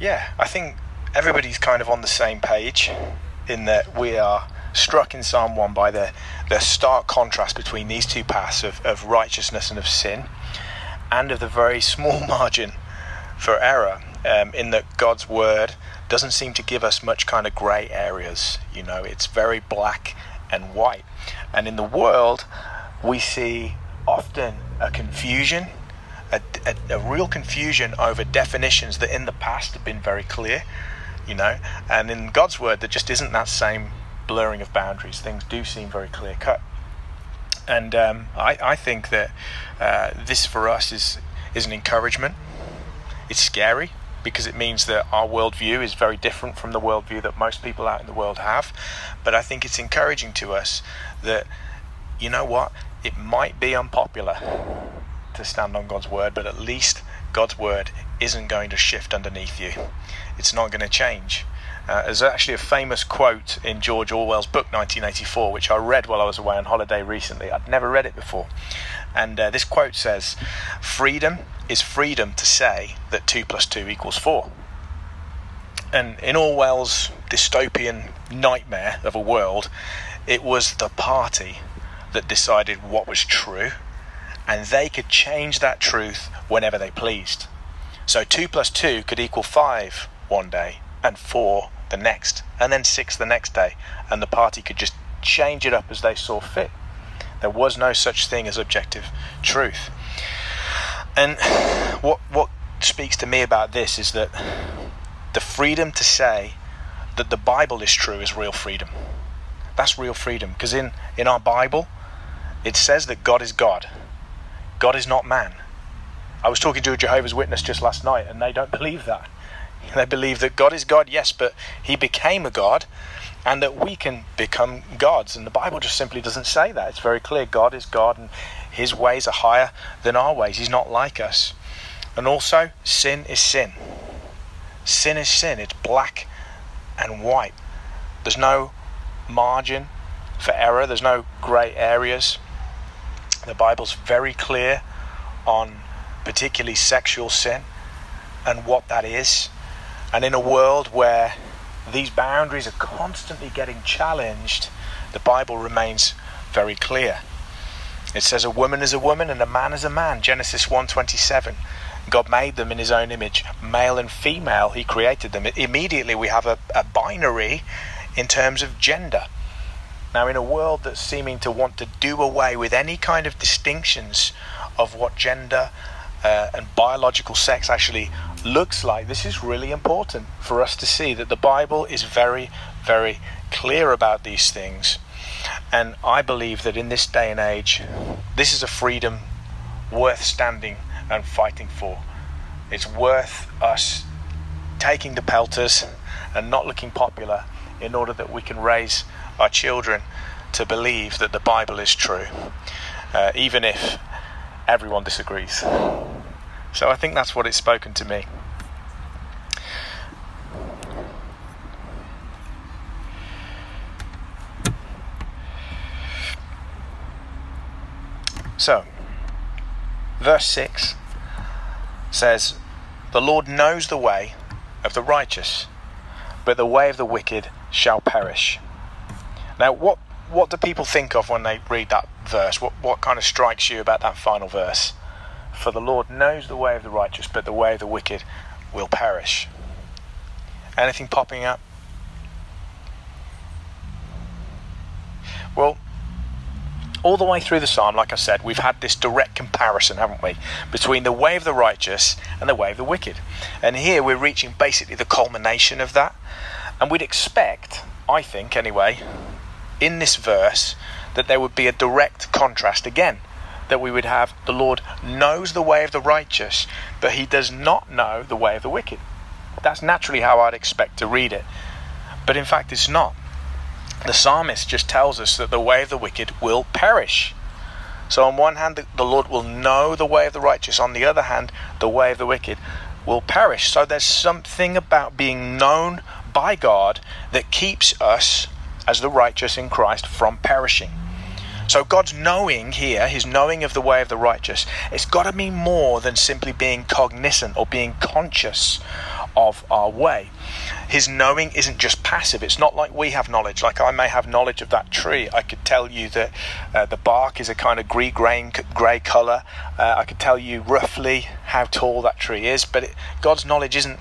yeah, I think everybody's kind of on the same page in that we are struck in Psalm 1 by the, the stark contrast between these two paths of, of righteousness and of sin, and of the very small margin for error, um, in that God's word doesn't seem to give us much kind of grey areas. You know, it's very black and white. And in the world, we see often a confusion, a, a, a real confusion over definitions that in the past have been very clear you know. And in God's word, there just isn't that same blurring of boundaries. Things do seem very clear cut. And um, I, I, think that uh, this for us is is an encouragement. It's scary because it means that our worldview is very different from the worldview that most people out in the world have. But I think it's encouraging to us that you know what, it might be unpopular to stand on God's word, but at least God's word isn't going to shift underneath you. It's not going to change. Uh, there's actually a famous quote in George Orwell's book 1984, which I read while I was away on holiday recently. I'd never read it before. And uh, this quote says Freedom is freedom to say that 2 plus 2 equals 4. And in Orwell's dystopian nightmare of a world, it was the party that decided what was true, and they could change that truth whenever they pleased. So 2 plus 2 could equal 5 one day, and 4 the next, and then six the next day, and the party could just change it up as they saw fit. There was no such thing as objective truth. And what what speaks to me about this is that the freedom to say that the Bible is true is real freedom. That's real freedom because in in our Bible it says that God is God. God is not man. I was talking to a Jehovah's Witness just last night and they don't believe that. They believe that God is God, yes, but He became a God and that we can become gods. And the Bible just simply doesn't say that. It's very clear God is God and His ways are higher than our ways. He's not like us. And also, sin is sin. Sin is sin. It's black and white. There's no margin for error, there's no grey areas. The Bible's very clear on particularly sexual sin and what that is. And in a world where these boundaries are constantly getting challenged, the Bible remains very clear. It says a woman is a woman and a man is a man. Genesis 1:27. God made them in his own image, male and female, he created them. Immediately we have a, a binary in terms of gender. Now, in a world that's seeming to want to do away with any kind of distinctions of what gender uh, and biological sex actually looks like, this is really important for us to see that the Bible is very, very clear about these things. And I believe that in this day and age, this is a freedom worth standing and fighting for. It's worth us taking the pelters and not looking popular in order that we can raise our children to believe that the Bible is true, uh, even if everyone disagrees. So I think that's what it's spoken to me. So, verse 6 says, The Lord knows the way of the righteous, but the way of the wicked shall perish. Now, what, what do people think of when they read that verse? What, what kind of strikes you about that final verse? For the Lord knows the way of the righteous, but the way of the wicked will perish. Anything popping up? Well, all the way through the psalm, like I said, we've had this direct comparison, haven't we, between the way of the righteous and the way of the wicked. And here we're reaching basically the culmination of that. And we'd expect, I think anyway, in this verse, that there would be a direct contrast again that we would have the Lord knows the way of the righteous, but he does not know the way of the wicked. That's naturally how I'd expect to read it. But in fact, it's not. The psalmist just tells us that the way of the wicked will perish. So, on one hand, the Lord will know the way of the righteous. On the other hand, the way of the wicked will perish. So, there's something about being known by God that keeps us, as the righteous in Christ, from perishing. So God's knowing here, his knowing of the way of the righteous, it's got to mean more than simply being cognizant or being conscious of our way. His knowing isn't just passive. It's not like we have knowledge. Like I may have knowledge of that tree. I could tell you that uh, the bark is a kind of grey grey colour. Uh, I could tell you roughly how tall that tree is. But it, God's knowledge isn't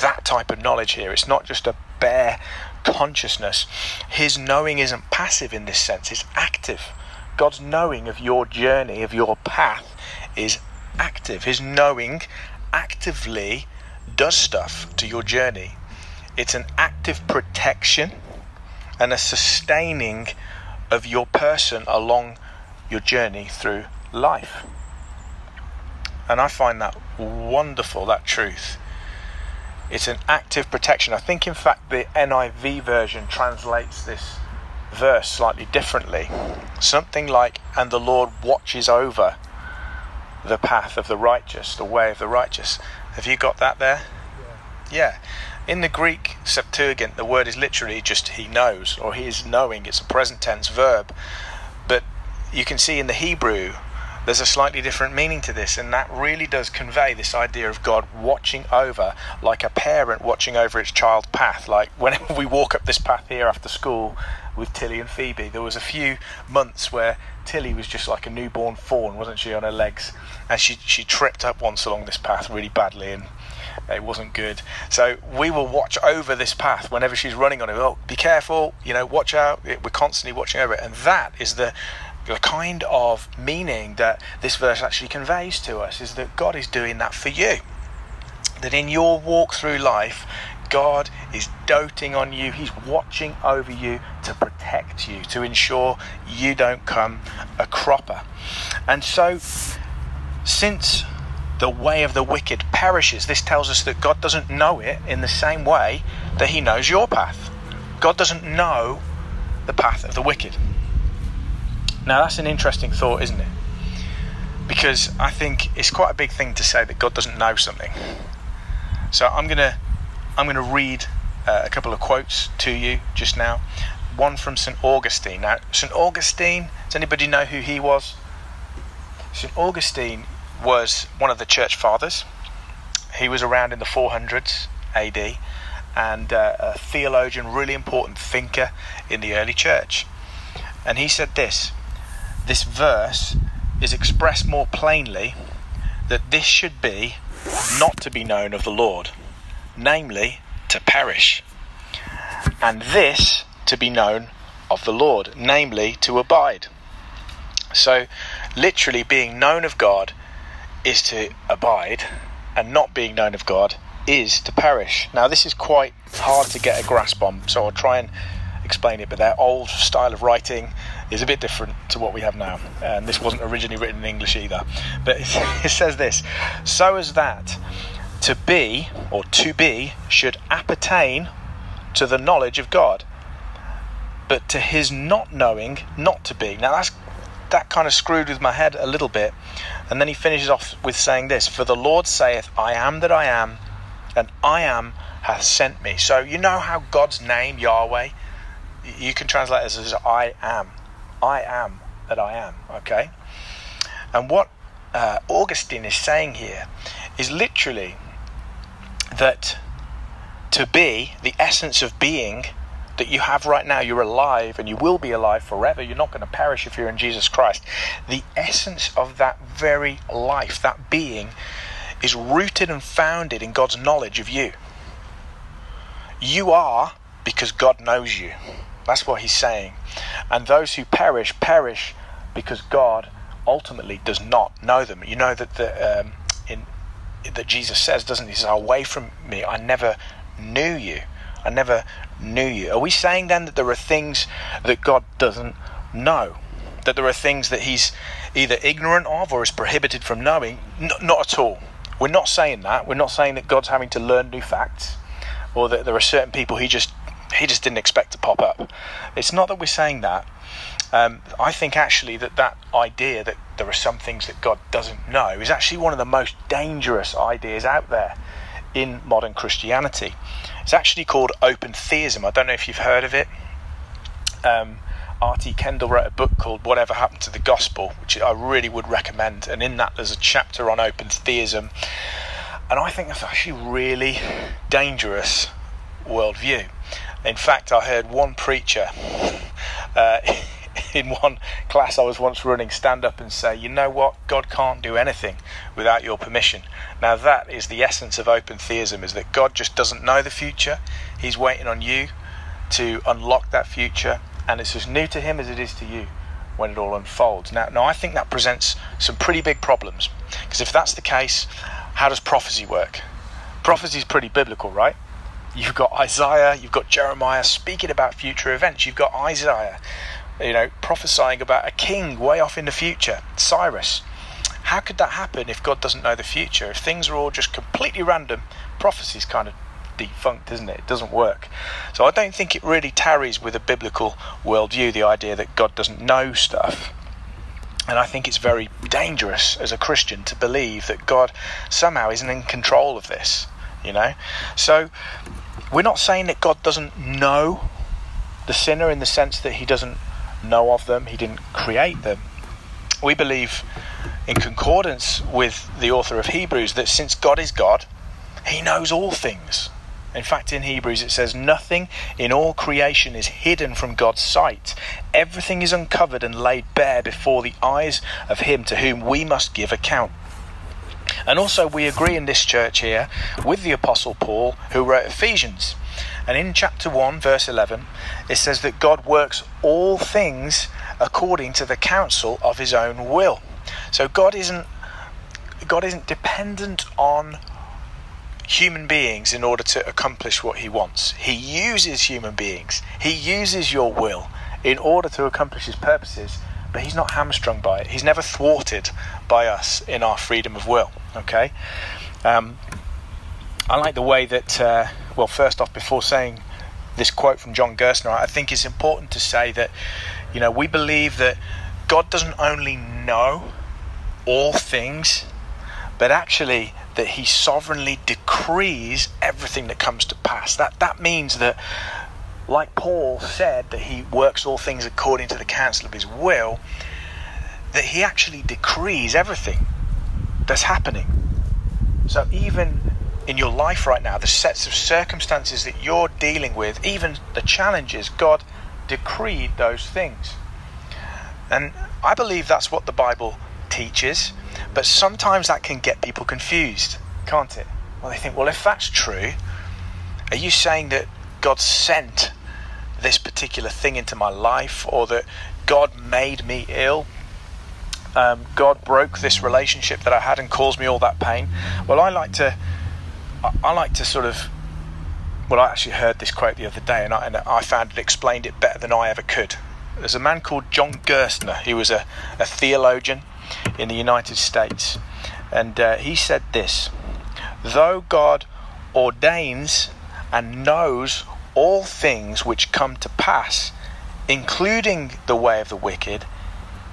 that type of knowledge here. It's not just a bare consciousness. His knowing isn't passive in this sense. It's active. God's knowing of your journey, of your path, is active. His knowing actively does stuff to your journey. It's an active protection and a sustaining of your person along your journey through life. And I find that wonderful, that truth. It's an active protection. I think, in fact, the NIV version translates this verse slightly differently. Something like, and the Lord watches over the path of the righteous, the way of the righteous. Have you got that there? Yeah. yeah. In the Greek Septuagint, the word is literally just he knows, or he is knowing. It's a present tense verb. But you can see in the Hebrew, there's a slightly different meaning to this, and that really does convey this idea of God watching over, like a parent watching over its child's path. Like whenever we walk up this path here after school with Tilly and Phoebe, there was a few months where Tilly was just like a newborn fawn, wasn't she, on her legs? And she, she tripped up once along this path really badly and it wasn't good. So we will watch over this path whenever she's running on it. Oh, be careful, you know, watch out. We're constantly watching over it. And that is the the kind of meaning that this verse actually conveys to us is that God is doing that for you. That in your walk through life, God is doting on you. He's watching over you to protect you, to ensure you don't come a cropper. And so, since the way of the wicked perishes, this tells us that God doesn't know it in the same way that He knows your path. God doesn't know the path of the wicked. Now, that's an interesting thought, isn't it? Because I think it's quite a big thing to say that God doesn't know something. So I'm going to I'm going to read uh, a couple of quotes to you just now. One from St. Augustine. Now, St. Augustine, does anybody know who he was? St. Augustine was one of the church fathers. He was around in the 400s AD and uh, a theologian, really important thinker in the early church. And he said this this verse is expressed more plainly that this should be not to be known of the Lord namely, to perish, and this to be known of the Lord, namely, to abide. So, literally, being known of God is to abide, and not being known of God is to perish. Now, this is quite hard to get a grasp on, so I'll try and explain it, but their old style of writing is a bit different to what we have now. And this wasn't originally written in English either. But it says this So as that to be or to be should appertain to the knowledge of God, but to his not knowing not to be. Now that's that kind of screwed with my head a little bit. And then he finishes off with saying this For the Lord saith, I am that I am, and I am hath sent me. So you know how God's name, Yahweh, you can translate this as I am. I am that I am, okay? And what uh, Augustine is saying here is literally that to be, the essence of being that you have right now, you're alive and you will be alive forever. You're not going to perish if you're in Jesus Christ. The essence of that very life, that being, is rooted and founded in God's knowledge of you. You are because God knows you. That's what he's saying. And those who perish, perish because God ultimately does not know them. You know that the, um, in that Jesus says, doesn't he? He says, Away from me, I never knew you. I never knew you. Are we saying then that there are things that God doesn't know? That there are things that he's either ignorant of or is prohibited from knowing? N- not at all. We're not saying that. We're not saying that God's having to learn new facts or that there are certain people he just he just didn't expect to pop up. It's not that we're saying that. Um, I think actually that that idea that there are some things that God doesn't know is actually one of the most dangerous ideas out there in modern Christianity. It's actually called open theism. I don't know if you've heard of it. Um, R.T. Kendall wrote a book called Whatever Happened to the Gospel, which I really would recommend. And in that, there's a chapter on open theism. And I think that's actually really dangerous worldview. In fact, I heard one preacher uh, in one class I was once running stand up and say, you know what, God can't do anything without your permission. Now that is the essence of open theism, is that God just doesn't know the future. He's waiting on you to unlock that future, and it's as new to him as it is to you when it all unfolds. Now, now I think that presents some pretty big problems, because if that's the case, how does prophecy work? Prophecy is pretty biblical, right? You've got Isaiah, you've got Jeremiah speaking about future events. You've got Isaiah you know, prophesying about a king way off in the future, Cyrus. How could that happen if God doesn't know the future? If things are all just completely random, prophecy's kind of defunct, isn't it? It doesn't work. So I don't think it really tarries with a biblical worldview, the idea that God doesn't know stuff. And I think it's very dangerous as a Christian to believe that God somehow isn't in control of this, you know? So we're not saying that God doesn't know the sinner in the sense that he doesn't know of them, he didn't create them. We believe, in concordance with the author of Hebrews, that since God is God, he knows all things. In fact, in Hebrews it says, Nothing in all creation is hidden from God's sight. Everything is uncovered and laid bare before the eyes of Him to whom we must give account. And also, we agree in this church here with the Apostle Paul, who wrote Ephesians. And in chapter 1, verse 11, it says that God works all things according to the counsel of his own will. So God isn't God isn't dependent on human beings in order to accomplish what he wants. He uses human beings. He uses your will in order to accomplish his purposes, but he's not hamstrung by it. He's never thwarted by us in our freedom of will. Okay? Um, I like the way that, uh, well, first off, before saying this quote from John Gerstner, I think it's important to say that, you know, we believe that God doesn't only know all things, but actually that He sovereignly decrees everything that comes to pass. That that means that, like Paul said, that He works all things according to the counsel of His will. That He actually decrees everything that's happening. So even in your life right now, the sets of circumstances that you're dealing with, even the challenges, God decreed those things. And I believe that's what the Bible teaches, but sometimes that can get people confused, can't it? Well, they think, well, if that's true, are you saying that God sent this particular thing into my life or that God made me ill? Um, God broke this relationship that I had and caused me all that pain? Well, I like to I, I like to sort of well, I actually heard this quote the other day, and I, and I, found it explained it better than I ever could. There's a man called John Gerstner. He was a, a theologian in the United States, and uh, he said this: "Though God ordains and knows all things which come to pass, including the way of the wicked,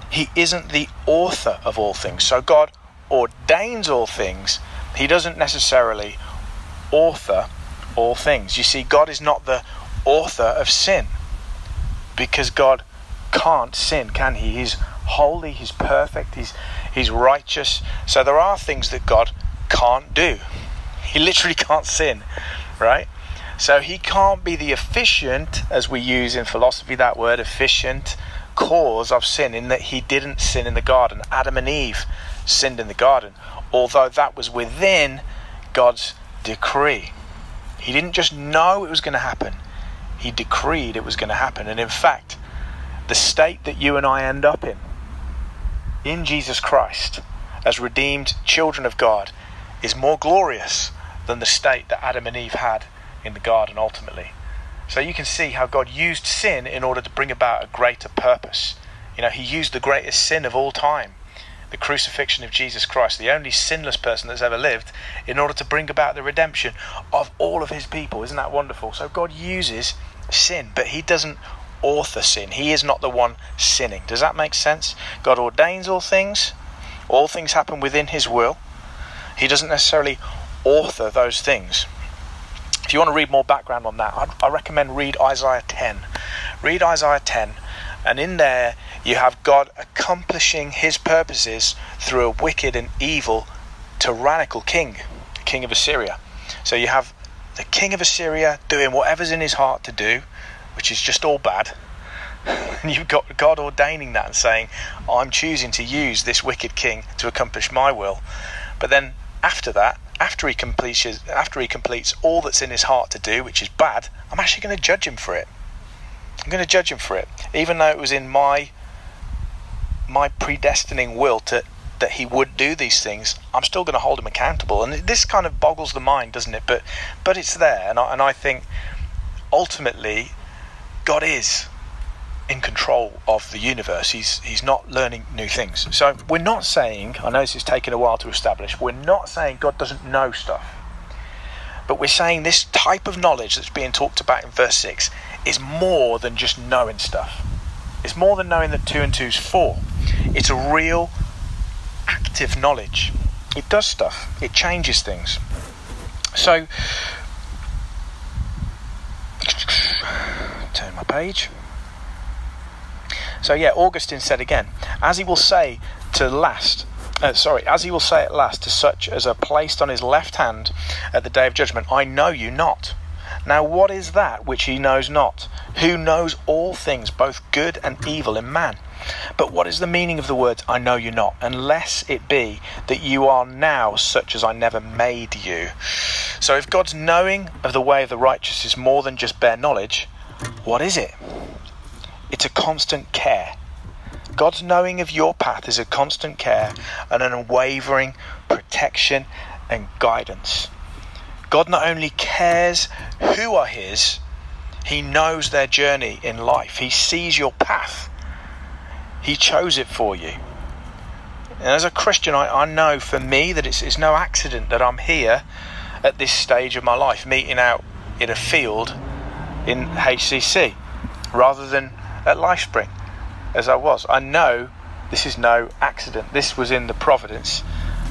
He isn't the author of all things. So God ordains all things. He doesn't necessarily." author all things. You see, God is not the author of sin because God can't sin, can He? He's holy, He's perfect, He's, he's righteous. So there are things that God can't do. He literally can't sin, right? So He can't be the efficient, as we use in philosophy that word, efficient cause of sin, in that He didn't sin in the garden. Adam and Eve sinned in the garden, although that was within God's decree. He didn't just know it was going to happen, he decreed it was going to happen. And in fact, the state that you and I end up in, in Jesus Christ, as redeemed children of God, is more glorious than the state that Adam and Eve had in the garden ultimately. So you can see how God used sin in order to bring about a greater purpose. You know, He used the greatest sin of all time the crucifixion of Jesus Christ, the only sinless person that's ever lived, in order to bring about the redemption of all of his people. Isn't that wonderful? So God uses sin, but he doesn't author sin. He is not the one sinning. Does that make sense? God ordains all things, all things happen within his will. He doesn't necessarily author those things. If you want to read more background on that, I'd, I recommend read Isaiah 10. Read Isaiah 10 and in there, you have God accomplishing his purposes through a wicked and evil, tyrannical king. king of Assyria. So you have the king of Assyria doing whatever's in his heart to do, which is just all bad. and you've got God ordaining that and saying, I'm choosing to use this wicked king to accomplish my will. But then after that, after he completes after he completes all that's in his heart to do, which is bad, I'm actually going to judge him for it. I'm going to judge him for it, even though it was in my my predestining will to that he would do these things. I'm still going to hold him accountable, and this kind of boggles the mind, doesn't it? But but it's there, and I, and I think ultimately God is in control of the universe. He's he's not learning new things. So we're not saying. I know this is taking a while to establish. We're not saying God doesn't know stuff. But we're saying this type of knowledge that's being talked about in verse 6 is more than just knowing stuff. It's more than knowing that 2 and 2 is 4. It's a real active knowledge. It does stuff, it changes things. So, turn my page. So, yeah, Augustine said again, as he will say to last, uh, sorry, as he will say at last to such as are placed on his left hand at the day of judgment, I know you not. Now, what is that which he knows not? Who knows all things, both good and evil in man? But what is the meaning of the words, I know you not, unless it be that you are now such as I never made you? So, if God's knowing of the way of the righteous is more than just bare knowledge, what is it? It's a constant care. God's knowing of your path is a constant care and an unwavering protection and guidance. God not only cares who are His, He knows their journey in life. He sees your path, He chose it for you. And as a Christian, I, I know for me that it's, it's no accident that I'm here at this stage of my life, meeting out in a field in HCC rather than at LifeSpring as I was. I know this is no accident. This was in the providence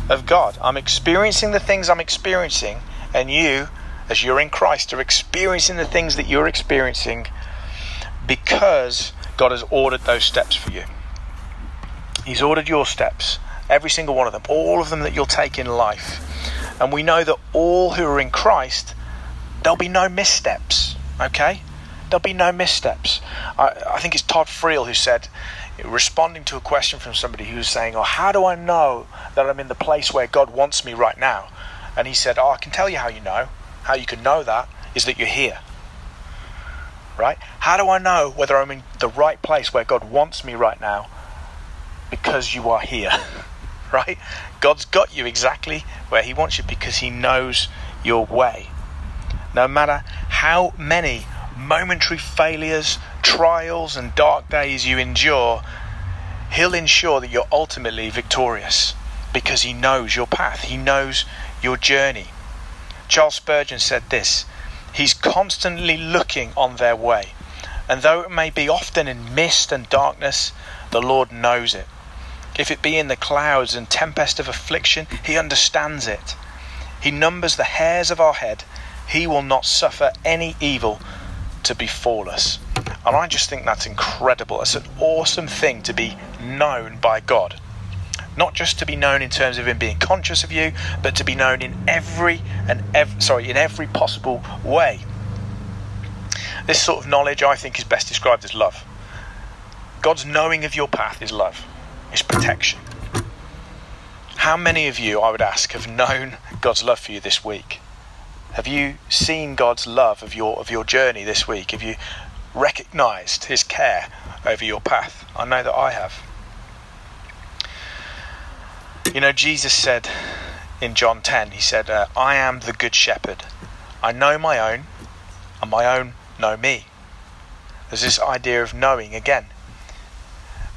of God. I'm experiencing the things I'm experiencing, and you, as you're in Christ, are experiencing the things that you're experiencing because God has ordered those steps for you. He's ordered your steps, every single one of them, all of them that you'll take in life. And we know that all who are in Christ, there'll be no missteps, okay? There'll be no missteps. I, I think it's Todd Friel who said, responding to a question from somebody who was saying, Oh, how do I know that I'm in the place where God wants me right now? And he said, Oh, I can tell you how you know. How you can know that is that you're here. Right? How do I know whether I'm in the right place where God wants me right now? Because you are here. right? God's got you exactly where He wants you because He knows your way. No matter how many momentary failures, trials, and dark days you endure, He'll ensure that you're ultimately victorious because He knows your path, He knows your journey. Charles Spurgeon said this He's constantly looking on their way, and though it may be often in mist and darkness, the Lord knows it. If it be in the clouds and tempest of affliction, He understands it. He numbers the hairs of our head. He will not suffer any evil to befall us. And I just think that's incredible. It's an awesome thing to be known by God. Not just to be known in terms of him being conscious of you, but to be known in every and ev- sorry, in every possible way. This sort of knowledge I think is best described as love. God's knowing of your path is love. It's protection. How many of you, I would ask, have known God's love for you this week? Have you seen God's love of your of your journey this week? Have you recognized his care over your path? I know that I have. You know, Jesus said in John 10, he said, uh, I am the good shepherd. I know my own, and my own know me. There's this idea of knowing again.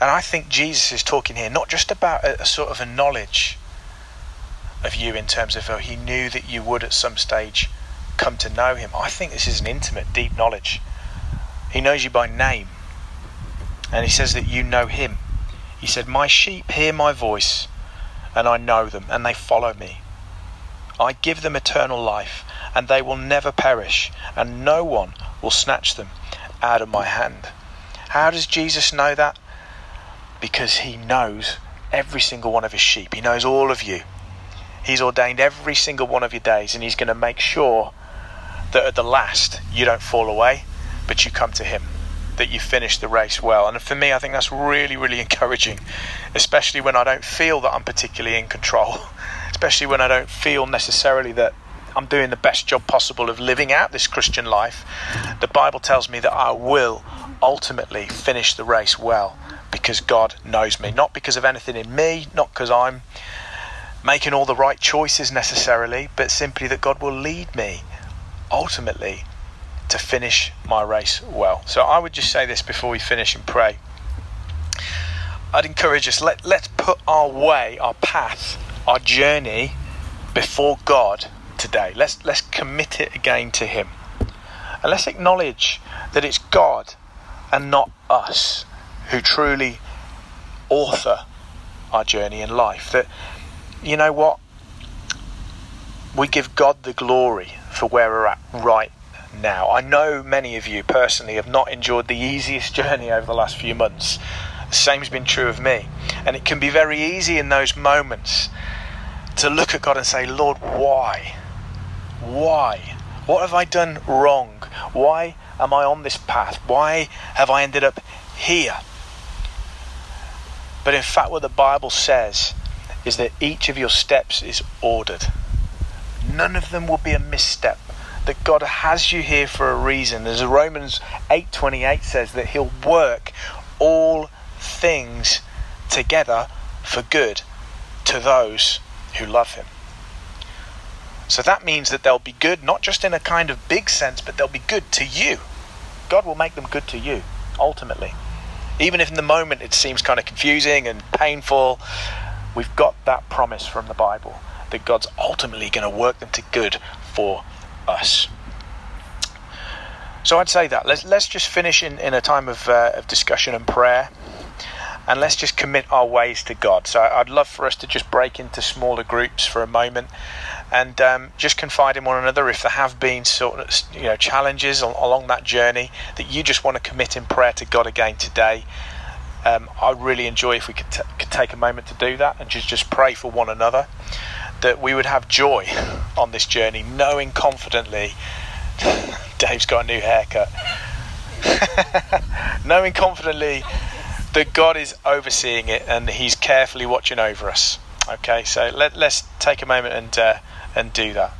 And I think Jesus is talking here not just about a, a sort of a knowledge of you in terms of oh, he knew that you would at some stage come to know him. I think this is an intimate, deep knowledge. He knows you by name. And he says that you know him. He said, My sheep hear my voice, and I know them, and they follow me. I give them eternal life, and they will never perish, and no one will snatch them out of my hand. How does Jesus know that? Because he knows every single one of his sheep. He knows all of you. He's ordained every single one of your days, and He's going to make sure that at the last you don't fall away, but you come to Him, that you finish the race well. And for me, I think that's really, really encouraging, especially when I don't feel that I'm particularly in control, especially when I don't feel necessarily that I'm doing the best job possible of living out this Christian life. The Bible tells me that I will ultimately finish the race well because God knows me, not because of anything in me, not because I'm making all the right choices necessarily, but simply that God will lead me ultimately to finish my race well. So I would just say this before we finish and pray. I'd encourage us let let's put our way, our path, our journey before God today. Let's let's commit it again to him. And let's acknowledge that it's God and not us who truly author our journey in life. That you know what? We give God the glory for where we're at right now. I know many of you personally have not enjoyed the easiest journey over the last few months. The same's been true of me. And it can be very easy in those moments to look at God and say, Lord, why? Why? What have I done wrong? Why am I on this path? Why have I ended up here? But in fact, what the Bible says is that each of your steps is ordered. None of them will be a misstep. That God has you here for a reason. As Romans 8:28 says that he'll work all things together for good to those who love him. So that means that they'll be good not just in a kind of big sense, but they'll be good to you. God will make them good to you, ultimately. Even if in the moment it seems kind of confusing and painful, we've got that promise from the Bible that God's ultimately going to work them to good for us. So I'd say that. Let's, let's just finish in, in a time of, uh, of discussion and prayer and let's just commit our ways to God. So I'd love for us to just break into smaller groups for a moment and um, just confide in one another if there have been sort of you know challenges along that journey that you just want to commit in prayer to God again today. Um, I'd really enjoy if we could, t- could take a moment to do that and just just pray for one another that we would have joy on this journey, knowing confidently Dave's got a new haircut. knowing confidently that God is overseeing it and He's carefully watching over us. Okay, so let, us take a moment and uh, and do that.